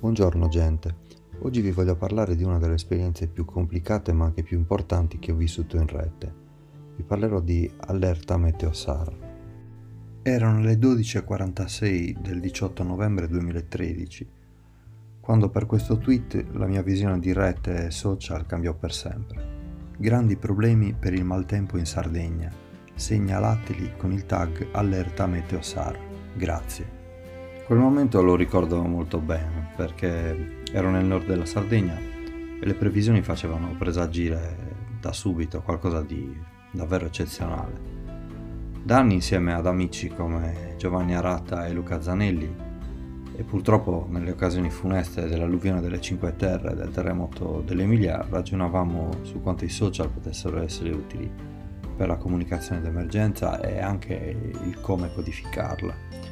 Buongiorno gente, oggi vi voglio parlare di una delle esperienze più complicate ma anche più importanti che ho vissuto in rete. Vi parlerò di Allerta Meteosar. Erano le 12.46 del 18 novembre 2013, quando per questo tweet la mia visione di rete e social cambiò per sempre. Grandi problemi per il maltempo in Sardegna, segnalateli con il tag Allerta Meteosar. Grazie. Quel momento lo ricordo molto bene perché ero nel nord della Sardegna e le previsioni facevano presagire da subito qualcosa di davvero eccezionale. Da anni insieme ad amici come Giovanni Aratta e Luca Zanelli e purtroppo nelle occasioni funeste dell'alluvione delle Cinque Terre e del terremoto dell'Emilia ragionavamo su quanto i social potessero essere utili per la comunicazione d'emergenza e anche il come codificarla.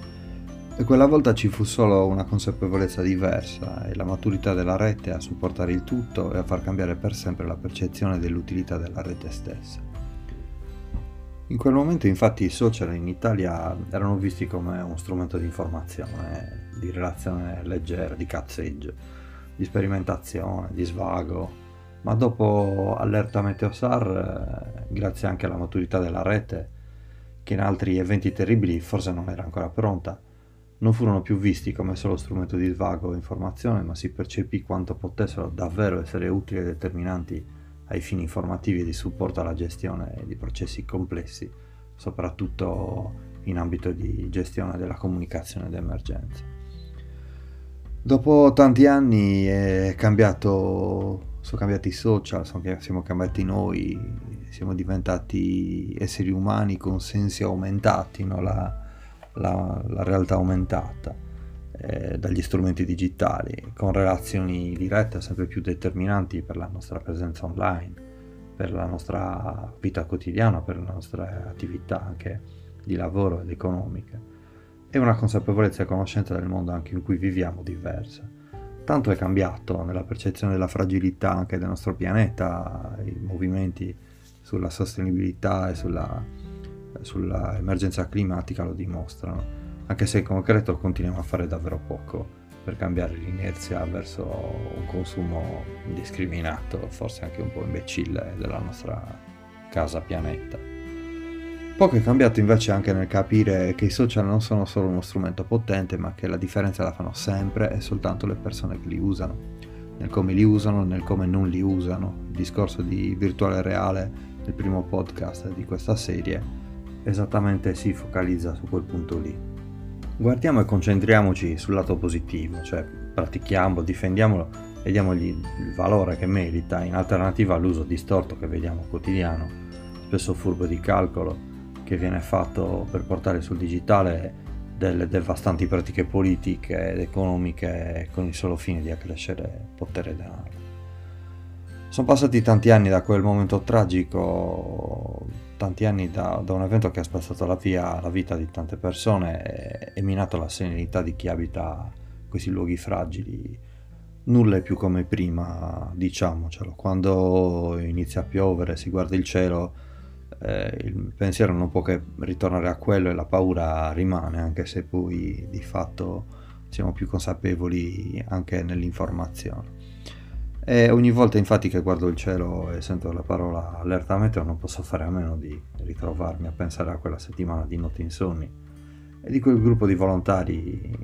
E quella volta ci fu solo una consapevolezza diversa e la maturità della rete a supportare il tutto e a far cambiare per sempre la percezione dell'utilità della rete stessa. In quel momento infatti i social in Italia erano visti come uno strumento di informazione, di relazione leggera, di cazzeggio, di sperimentazione, di svago, ma dopo Allerta Meteosar, eh, grazie anche alla maturità della rete, che in altri eventi terribili forse non era ancora pronta, non furono più visti come solo strumento di svago o informazione, ma si percepì quanto potessero davvero essere utili e determinanti ai fini informativi e di supporto alla gestione di processi complessi, soprattutto in ambito di gestione della comunicazione d'emergenza. Dopo tanti anni è cambiato, sono cambiati i social, siamo cambiati noi, siamo diventati esseri umani con sensi aumentati, no? la, la, la realtà aumentata eh, dagli strumenti digitali, con relazioni dirette sempre più determinanti per la nostra presenza online, per la nostra vita quotidiana, per le nostre attività anche di lavoro ed economiche, e una consapevolezza e conoscenza del mondo anche in cui viviamo diversa. Tanto è cambiato nella percezione della fragilità anche del nostro pianeta, i movimenti sulla sostenibilità e sulla sull'emergenza climatica lo dimostrano, anche se in concreto continuiamo a fare davvero poco per cambiare l'inerzia verso un consumo indiscriminato, forse anche un po' imbecille della nostra casa pianeta. Poco è cambiato invece anche nel capire che i social non sono solo uno strumento potente, ma che la differenza la fanno sempre e soltanto le persone che li usano. Nel come li usano, nel come non li usano. Il discorso di virtuale reale nel primo podcast di questa serie esattamente si focalizza su quel punto lì. Guardiamo e concentriamoci sul lato positivo, cioè pratichiamo, difendiamolo e diamogli il valore che merita in alternativa all'uso distorto che vediamo quotidiano, spesso furbo di calcolo, che viene fatto per portare sul digitale delle devastanti pratiche politiche ed economiche con il solo fine di accrescere potere e denaro. Sono passati tanti anni da quel momento tragico tanti anni da, da, un evento che ha spazzato la via la vita di tante persone e, minato la serenità di chi abita questi luoghi fragili. Nulla è più come prima, diciamocelo. Quando inizia a piovere, si guarda il cielo, eh, il pensiero non può che ritornare a quello e la paura rimane, anche se poi di fatto siamo più consapevoli anche nell'informazione. E ogni volta infatti che guardo il cielo e sento la parola allerta meteo non posso fare a meno di ritrovarmi a pensare a quella settimana di notti insonni e di quel gruppo di volontari,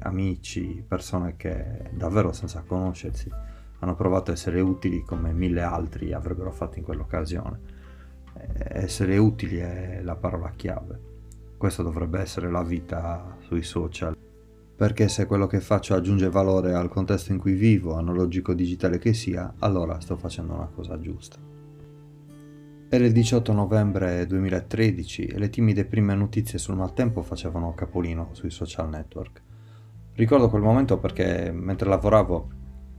amici, persone che davvero senza conoscersi hanno provato a essere utili come mille altri avrebbero fatto in quell'occasione. Essere utili è la parola chiave. Questa dovrebbe essere la vita sui social perché se quello che faccio aggiunge valore al contesto in cui vivo, analogico digitale che sia, allora sto facendo una cosa giusta. Era il 18 novembre 2013 e le timide prime notizie sul maltempo facevano capolino sui social network. Ricordo quel momento perché mentre lavoravo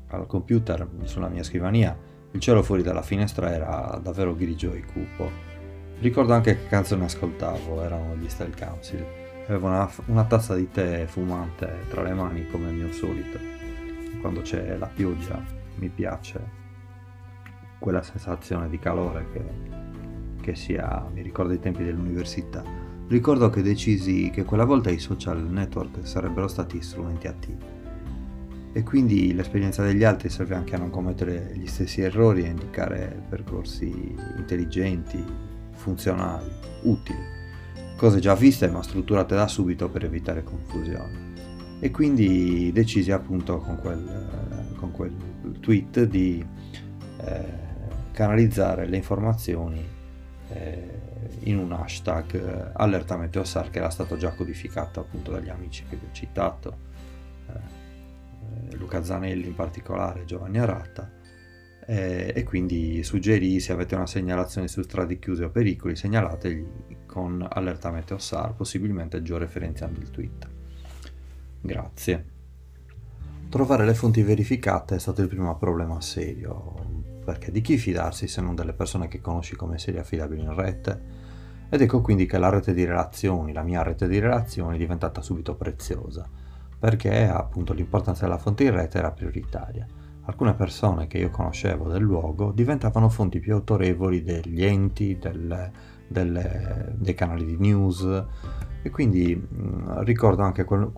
al computer sulla mia scrivania, il cielo fuori dalla finestra era davvero grigio e cupo. Ricordo anche che canzoni ascoltavo, erano gli Style Council Avevo una, una tazza di tè fumante tra le mani come il mio solito. Quando c'è la pioggia mi piace quella sensazione di calore che, che si ha, mi ricordo i tempi dell'università. Ricordo che decisi che quella volta i social network sarebbero stati strumenti attivi. e quindi l'esperienza degli altri serve anche a non commettere gli stessi errori e indicare percorsi intelligenti, funzionali, utili, cose già viste ma strutturate da subito per evitare confusione. E quindi decisi appunto con quel, con quel tweet di eh, canalizzare le informazioni eh, in un hashtag eh, allerta meteosar che era stato già codificato appunto dagli amici che vi ho citato, eh, Luca Zanelli in particolare, Giovanni Aratta, eh, e quindi suggerì se avete una segnalazione su strade chiuse o pericoli segnalategli con allerta meteosar, possibilmente georeferenziando il tweet. Grazie. Trovare le fonti verificate è stato il primo problema serio, perché di chi fidarsi se non delle persone che conosci come serie affidabili in rete? Ed ecco quindi che la rete di relazioni, la mia rete di relazioni, è diventata subito preziosa, perché appunto l'importanza della fonte in rete era prioritaria. Alcune persone che io conoscevo del luogo diventavano fonti più autorevoli degli enti, delle, delle, dei canali di news e quindi mh, ricordo anche quel,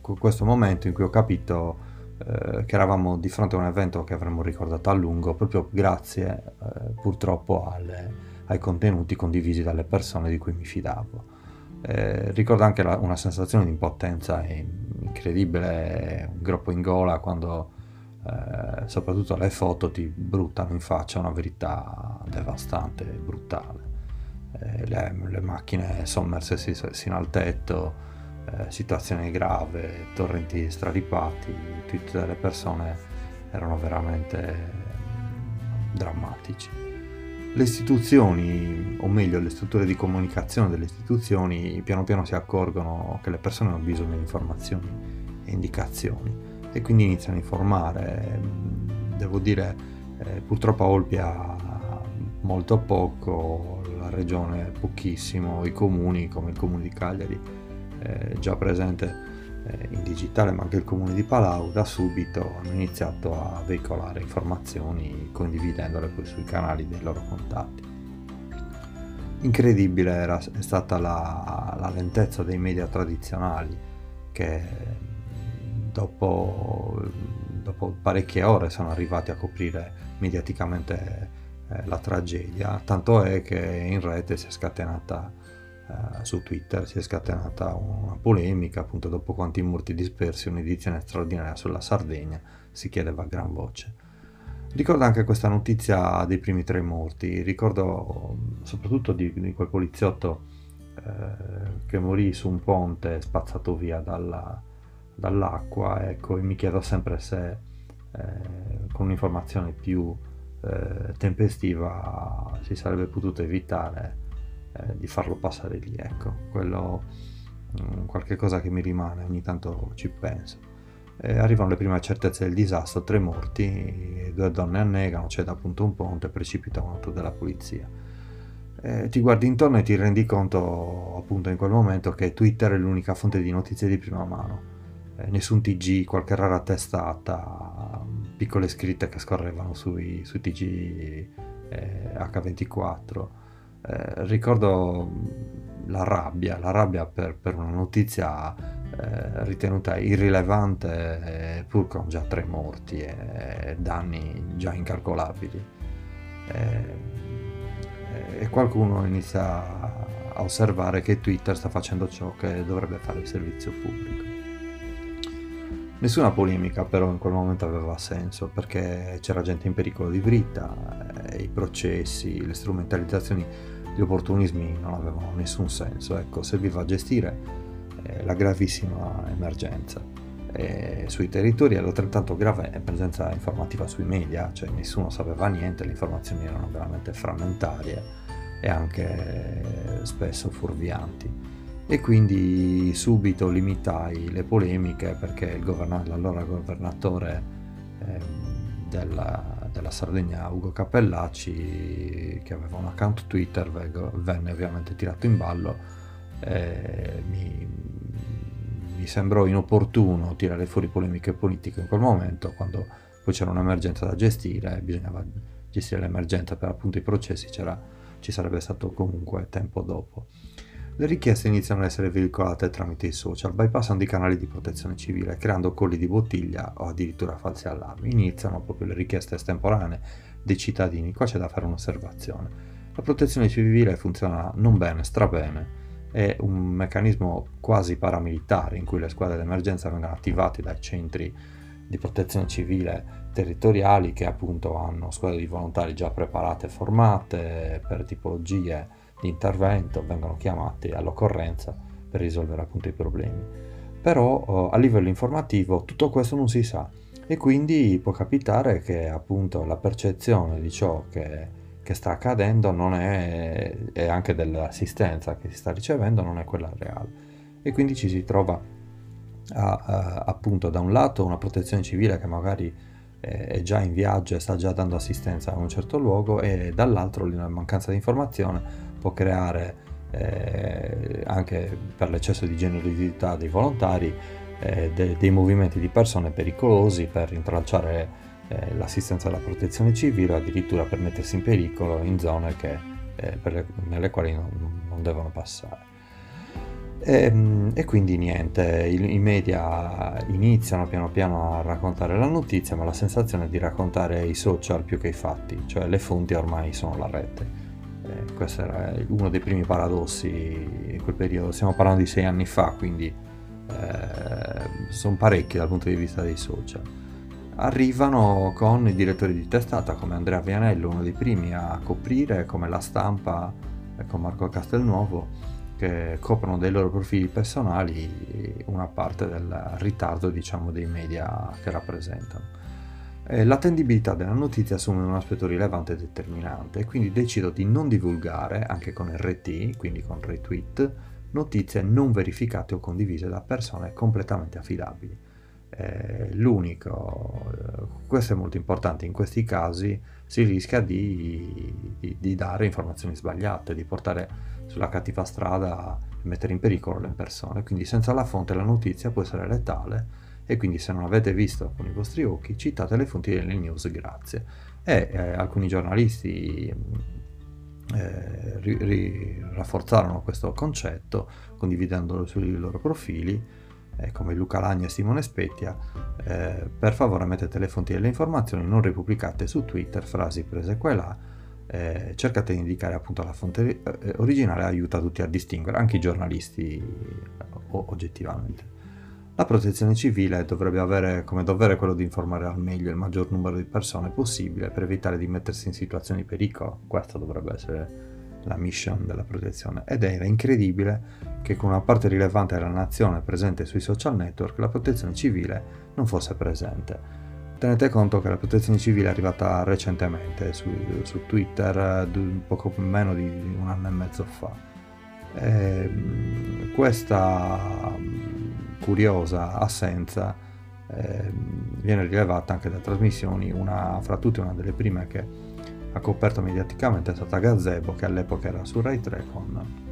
questo momento in cui ho capito eh, che eravamo di fronte a un evento che avremmo ricordato a lungo proprio grazie eh, purtroppo alle, ai contenuti condivisi dalle persone di cui mi fidavo. Eh, ricordo anche la, una sensazione di impotenza incredibile, un groppo in gola quando eh, soprattutto le foto ti bruttano in faccia una verità devastante, brutale. Eh, le, le, macchine sommerse sino al tetto, eh, situazioni grave, torrenti straripati, tweet delle persone erano veramente drammatici. Le istituzioni, o meglio le strutture di comunicazione delle istituzioni, piano piano si accorgono che le persone hanno bisogno di informazioni e indicazioni e quindi iniziano a informare. Devo dire, eh, purtroppo a Olbia molto poco, regione pochissimo, i comuni come il comune di Cagliari eh, già presente eh, in digitale, ma anche il comune di Palau da subito hanno iniziato a veicolare informazioni condividendole poi sui canali dei loro contatti. Incredibile era, è stata la, la lentezza dei media tradizionali che dopo, dopo, parecchie ore sono arrivati a coprire mediaticamente eh, la tragedia, tanto è che in rete si è scatenata eh, su Twitter si è scatenata una polemica appunto dopo quanti morti dispersi un'edizione straordinaria sulla Sardegna si chiedeva a gran voce. Ricordo anche questa notizia dei primi tre morti ricordo soprattutto di, di quel poliziotto eh, che morì su un ponte spazzato via dalla, dall'acqua ecco e mi chiedo sempre se eh, con un'informazione più eh, tempestiva si sarebbe potuto evitare eh, di farlo passare lì, ecco, quello mh, mm, qualche cosa che mi rimane, ogni tanto ci penso. E arrivano le prime certezze del disastro, tre morti, due donne annegano, c'è appunto un ponte, precipita un'auto della polizia. E ti guardi intorno e ti rendi conto appunto in quel momento che Twitter è l'unica fonte di notizie di prima mano. Eh, nessun TG, qualche rara testata, piccole scritte che scorrevano sui, sui TG eh, H24 eh, ricordo la rabbia, la rabbia per, per una notizia eh, ritenuta irrilevante pur con già tre morti e danni già incalcolabili. Eh, e qualcuno inizia a osservare che Twitter sta facendo ciò che dovrebbe fare il servizio pubblico. Nessuna polemica però in quel momento aveva senso perché c'era gente in pericolo di vita, eh, i processi, le strumentalizzazioni gli opportunismi non avevano nessun senso, ecco, serviva a gestire eh, la gravissima emergenza eh, sui territori e l'altrettanto grave emergenza informativa sui media, cioè nessuno sapeva niente, le informazioni erano veramente frammentarie e anche spesso fuorvianti e quindi subito limitai le polemiche perché il govern- l'allora governatore eh, della, della Sardegna Ugo Cappellacci che aveva un account Twitter venne ovviamente tirato in ballo eh, mi, mi, sembrò inopportuno tirare fuori polemiche politiche in quel momento quando poi c'era un'emergenza da gestire bisognava gestire l'emergenza per appunto i processi ci sarebbe stato comunque tempo dopo le richieste iniziano ad essere veicolate tramite i social, bypassando i canali di protezione civile, creando colli di bottiglia o addirittura falsi allarmi. Iniziano proprio le richieste estemporanee dei cittadini. Qua c'è da fare un'osservazione. La protezione civile funziona non bene, strabene. È un meccanismo quasi paramilitare in cui le squadre d'emergenza vengono attivate dai centri di protezione civile territoriali che appunto hanno squadre di volontari già preparate e formate per tipologie di intervento, vengono chiamati all'occorrenza per risolvere appunto i problemi. Però eh, a livello informativo tutto questo non si sa e quindi può capitare che appunto la percezione di ciò che, che sta accadendo non è, e anche dell'assistenza che si sta ricevendo non è quella reale. E quindi ci si trova a, a, appunto da un lato una protezione civile che magari è già in viaggio e sta già dando assistenza a un certo luogo e dall'altro la mancanza di informazione può creare eh, anche per l'eccesso di generosità dei volontari eh, de- dei movimenti di persone pericolosi per intralciare eh, l'assistenza alla protezione civile addirittura per mettersi in pericolo in zone che, eh, le, nelle quali non, non devono passare. E, ehm, e, quindi niente, i, i, media iniziano piano piano a raccontare la notizia, ma la sensazione è di raccontare i social più che i fatti, cioè le fonti ormai sono la rete. Questo era uno dei primi paradossi in quel periodo, stiamo parlando di sei anni fa, quindi eh, sono parecchi dal punto di vista dei social. Arrivano con i direttori di testata come Andrea Vianello, uno dei primi a coprire, come la stampa con Marco Castelnuovo, che coprono dei loro profili personali una parte del ritardo diciamo, dei media che rappresentano eh, l'attendibilità della notizia assume un aspetto rilevante e determinante quindi decido di non divulgare, anche con RT, quindi con retweet, notizie non verificate o condivise da persone completamente affidabili. Eh, l'unico, eh, questo è molto importante, in questi casi si rischia di, di, di dare informazioni sbagliate, di portare sulla cattiva strada e mettere in pericolo le persone, quindi senza la fonte la notizia può essere letale e quindi se non avete visto con i vostri occhi citate le fonti delle news grazie. E eh, alcuni giornalisti eh, ri, ri, rafforzarono questo concetto condividendolo sui loro profili eh, come Luca Lagna e Simone Spettia eh, per favore mettete le fonti delle informazioni non ripubblicate su Twitter frasi prese qua e là eh, cercate di indicare appunto la fonte eh, originale aiuta tutti a distinguere anche i giornalisti oggettivamente la protezione civile dovrebbe avere come dovere quello di informare al meglio il maggior numero di persone possibile per evitare di mettersi in situazioni di pericolo. Questa dovrebbe essere la mission della protezione. Ed era incredibile che con una parte rilevante della nazione presente sui social network la protezione civile non fosse presente. Tenete conto che la protezione civile è arrivata recentemente su, su Twitter, poco meno di un anno e mezzo fa. E ehm, questa curiosa assenza eh, viene rilevata anche da trasmissioni, una, fra tutte una delle prime che ha coperto mediaticamente è stata Gazebo che all'epoca era su Rai 3 con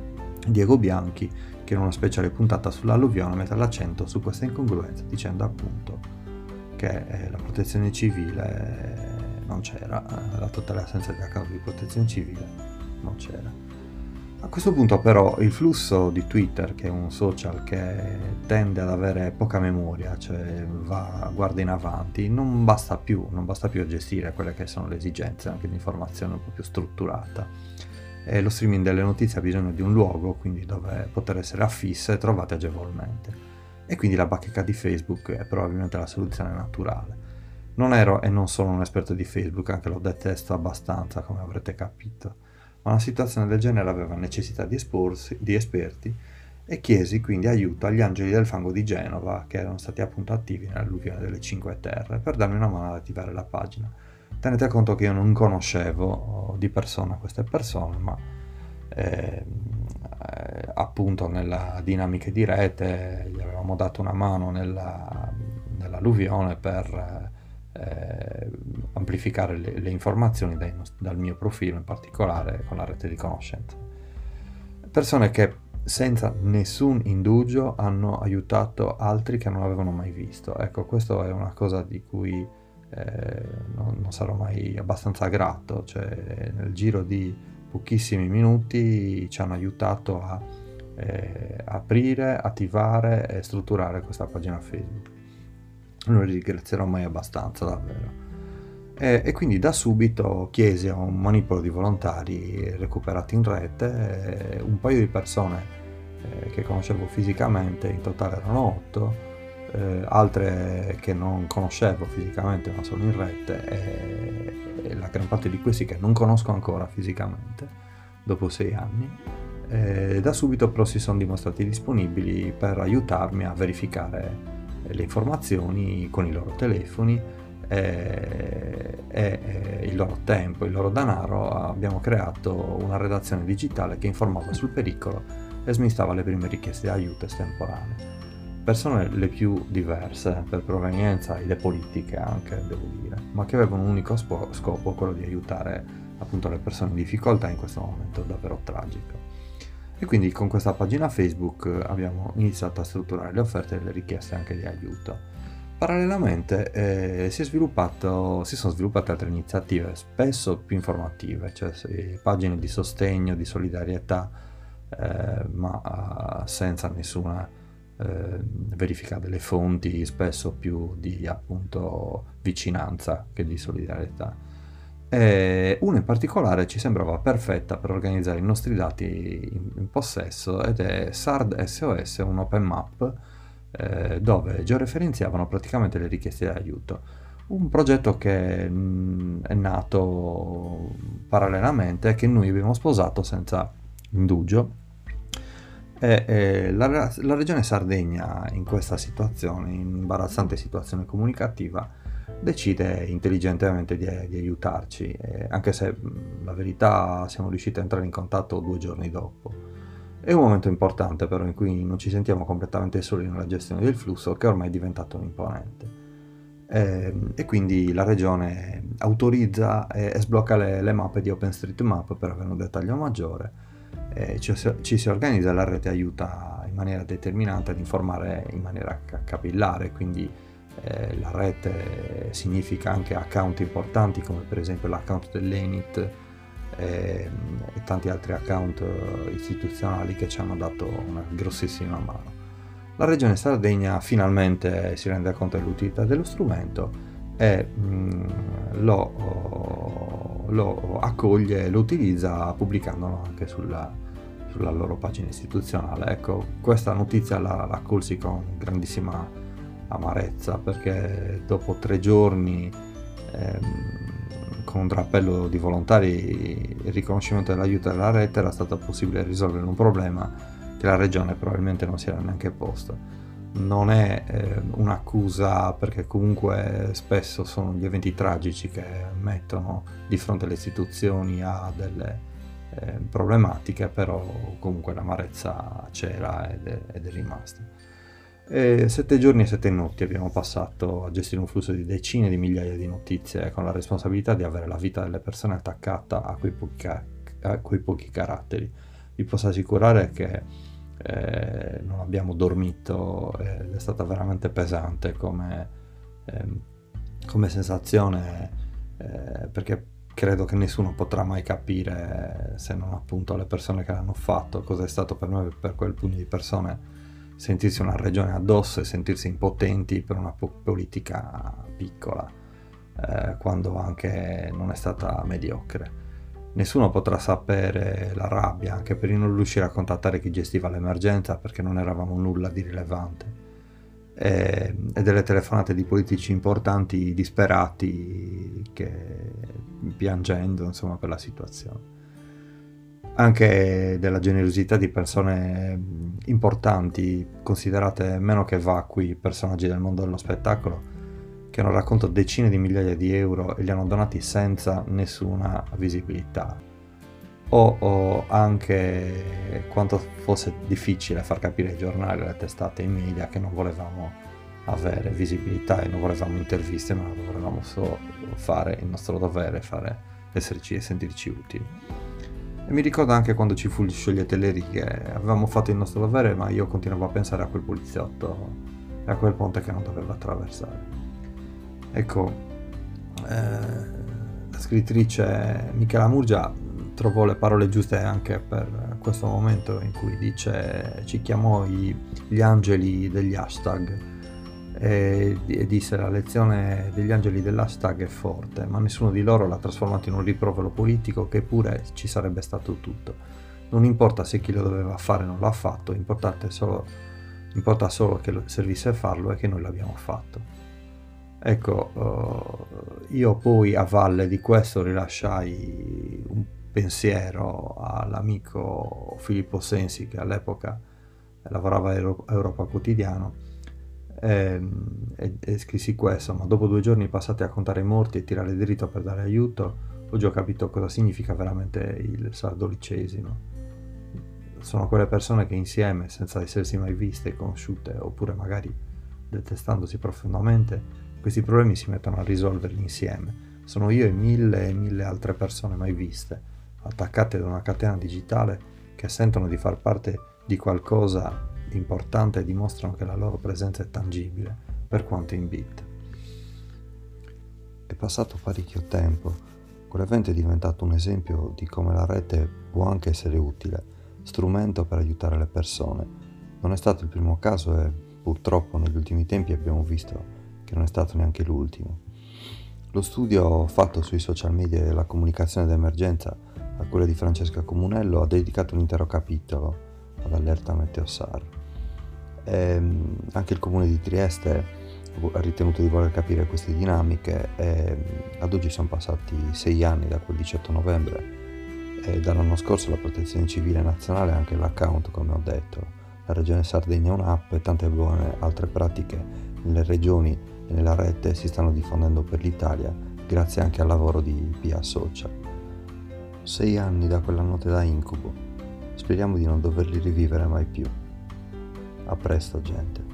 Diego Bianchi che in una speciale puntata sull'alluvione mette l'accento su questa incongruenza dicendo appunto che eh, la protezione civile non c'era, eh, la totale assenza di account di protezione civile non c'era. A questo punto però il flusso di Twitter, che è un social che tende ad avere poca memoria, cioè va, guarda in avanti, non basta più, non basta più a gestire quelle che sono le esigenze anche di informazione un po' più strutturata. E lo streaming delle notizie ha bisogno di un luogo, quindi dove poter essere affisse e trovate agevolmente. E quindi la bacheca di Facebook è probabilmente la soluzione naturale. Non ero e non sono un esperto di Facebook, anche lo detesto abbastanza, come avrete capito ma una situazione del genere aveva necessità di, esporsi, di esperti e chiesi quindi aiuto agli angeli del fango di Genova, che erano stati appunto attivi nell'alluvione delle Cinque Terre, per darmi una mano ad attivare la pagina. Tenete conto che io non conoscevo oh, di persona queste persone, ma eh, appunto nella dinamica di rete gli avevamo dato una mano nella, nell'alluvione per eh, amplificare le, le informazioni dai, dal mio profilo in particolare con la rete di conoscenze. Persone che senza nessun indugio hanno aiutato altri che non avevano mai visto. Ecco, questo è una cosa di cui eh, non, non, sarò mai abbastanza grato, cioè nel giro di pochissimi minuti ci hanno aiutato a eh, aprire, attivare e strutturare questa pagina Facebook. Non li ringrazierò mai abbastanza, davvero. E, e, quindi da subito chiesi a un manipolo di volontari recuperati in rete, eh, un paio di persone eh, che conoscevo fisicamente, in totale erano otto, eh, altre che non conoscevo fisicamente ma sono in rete e, e, la gran parte di questi che non conosco ancora fisicamente dopo sei anni. Eh, da subito però si sono dimostrati disponibili per aiutarmi a verificare le informazioni con i loro telefoni e, e, il loro tempo, il loro denaro, abbiamo creato una redazione digitale che informava sul pericolo e smistava le prime richieste di aiuto estemporanee. Persone le più diverse per provenienza, idee politiche anche, devo dire, ma che avevano un unico scopo, quello di aiutare appunto le persone in difficoltà in questo momento davvero tragico. E quindi con questa pagina Facebook abbiamo iniziato a strutturare le offerte e le richieste anche di aiuto. Parallelamente eh, si, si, sono sviluppate altre iniziative, spesso più informative, cioè pagine di sostegno, di solidarietà, eh, ma uh, senza nessuna eh, verifica delle fonti, spesso più di appunto vicinanza che di solidarietà. E una in particolare ci sembrava perfetta per organizzare i nostri dati in, in possesso ed è SARD SOS, un open map eh, dove georeferenziavano praticamente le richieste di aiuto. Un progetto che mh, mm, è nato parallelamente e che noi abbiamo sposato senza indugio. E, e la, la, regione Sardegna in questa situazione, in imbarazzante situazione comunicativa, decide intelligentemente di, di aiutarci, eh, anche se la verità siamo riusciti a entrare in contatto due giorni dopo. È un momento importante però in cui non ci sentiamo completamente soli nella gestione del flusso che ormai è diventato imponente. E, ehm, e quindi la regione autorizza e, e sblocca le, le, mappe di OpenStreetMap per avere un dettaglio maggiore. Ci, ci, si organizza, la rete aiuta in maniera determinante ad informare in maniera capillare, quindi eh, la rete significa anche account importanti come per esempio l'account dell'Enit, e, e tanti altri account eh, istituzionali che ci hanno dato una grossissima mano. La regione Sardegna finalmente si rende conto dell'utilità dello strumento e mh, mm, lo, lo, accoglie e lo utilizza pubblicandolo anche sulla, sulla, loro pagina istituzionale. Ecco, questa notizia la, la accolsi con grandissima amarezza perché dopo tre giorni ehm, con un drappello di volontari il riconoscimento dell'aiuto della rete era stato possibile risolvere un problema che la regione probabilmente non si era neanche posto. Non è eh, un'accusa perché comunque spesso sono gli eventi tragici che mettono di fronte alle istituzioni a delle eh, problematiche, però comunque l'amarezza c'era ed è, ed è rimasta. E sette giorni e sette notti abbiamo passato a gestire un flusso di decine di migliaia di notizie con la responsabilità di avere la vita delle persone attaccata a quei pochi, a quei pochi caratteri. Vi posso assicurare che eh, non abbiamo dormito ed è stata veramente pesante come, eh, come sensazione eh, perché credo che nessuno potrà mai capire se non appunto le persone che l'hanno fatto cosa è stato per noi per quel pugno di persone sentirsi una regione addosso e sentirsi impotenti per una politica piccola, eh, quando anche non è stata mediocre. Nessuno potrà sapere la rabbia, anche per non riuscire a contattare chi gestiva l'emergenza perché non eravamo nulla di rilevante. E, e delle telefonate di politici importanti disperati che piangendo insomma per la situazione anche della generosità di persone importanti, considerate meno che vacui personaggi del mondo dello spettacolo, che hanno raccontato decine di migliaia di euro e li hanno donati senza nessuna visibilità. O, o anche quanto fosse difficile far capire ai giornali, alle testate, ai media che non volevamo avere visibilità e non volevamo interviste, ma volevamo solo fare il nostro dovere, fare, esserci e sentirci utili. E mi ricordo anche quando ci fu il sciogliete le righe, avevamo fatto il nostro dovere, ma io continuavo a pensare a quel poliziotto e a quel ponte che non doveva attraversare. Ecco, eh, la scrittrice Michela Murgia trovò le parole giuste anche per questo momento in cui dice, ci chiamò i, gli angeli degli hashtag e, e disse la lezione degli angeli dell'hashtag è forte, ma nessuno di loro l'ha trasformato in un riprovero politico che pure ci sarebbe stato tutto. Non importa se chi lo doveva fare non l'ha fatto, solo, importa solo che servisse farlo e che noi l'abbiamo fatto. Ecco, uh, io poi a valle di questo rilasciai un pensiero all'amico Filippo Sensi che all'epoca lavorava a Europa Quotidiano e, e, e, scrissi questo, ma dopo due giorni passati a contare i morti e tirare dritto per dare aiuto, oggi ho capito cosa significa veramente il sardolicesimo. Sono quelle persone che insieme, senza essersi mai viste e conosciute, oppure magari detestandosi profondamente, questi problemi si mettono a risolverli insieme. Sono io e mille e mille altre persone mai viste, attaccate da una catena digitale che sentono di far parte di qualcosa importante e dimostrano che la loro presenza è tangibile, per quanto in bit. È passato parecchio tempo. Quell'evento è diventato un esempio di come la rete può anche essere utile, strumento per aiutare le persone. Non è stato il primo caso e purtroppo negli ultimi tempi abbiamo visto che non è stato neanche l'ultimo. Lo studio fatto sui social media della comunicazione d'emergenza a quello di Francesca Comunello ha dedicato un intero capitolo ad Allerta Meteosar. E ehm, anche il comune di Trieste ha ritenuto di voler capire queste dinamiche e ad oggi sono passati sei anni da quel 18 novembre e dall'anno scorso la protezione civile nazionale ha anche l'account come ho detto. La regione Sardegna ha un'app e tante buone altre pratiche nelle regioni e nella rete si stanno diffondendo per l'Italia grazie anche al lavoro di Pia Social. Sei anni da quella notte da incubo. Speriamo di non doverli rivivere mai più. A presto, gente.